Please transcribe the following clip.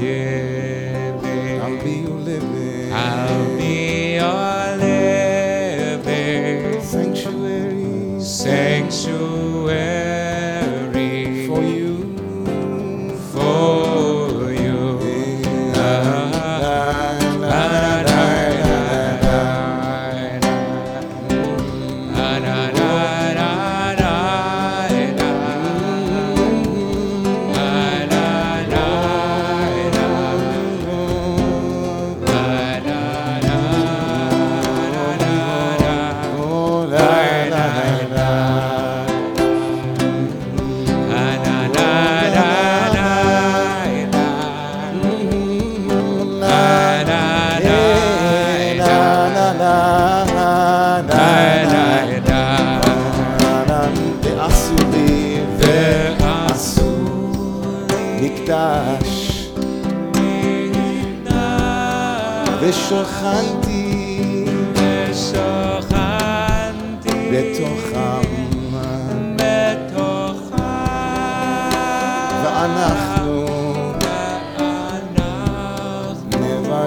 I'll be your living. Sanctuary. Sanctuary. מקדש ושוכנתי ושוכנתי בתוכם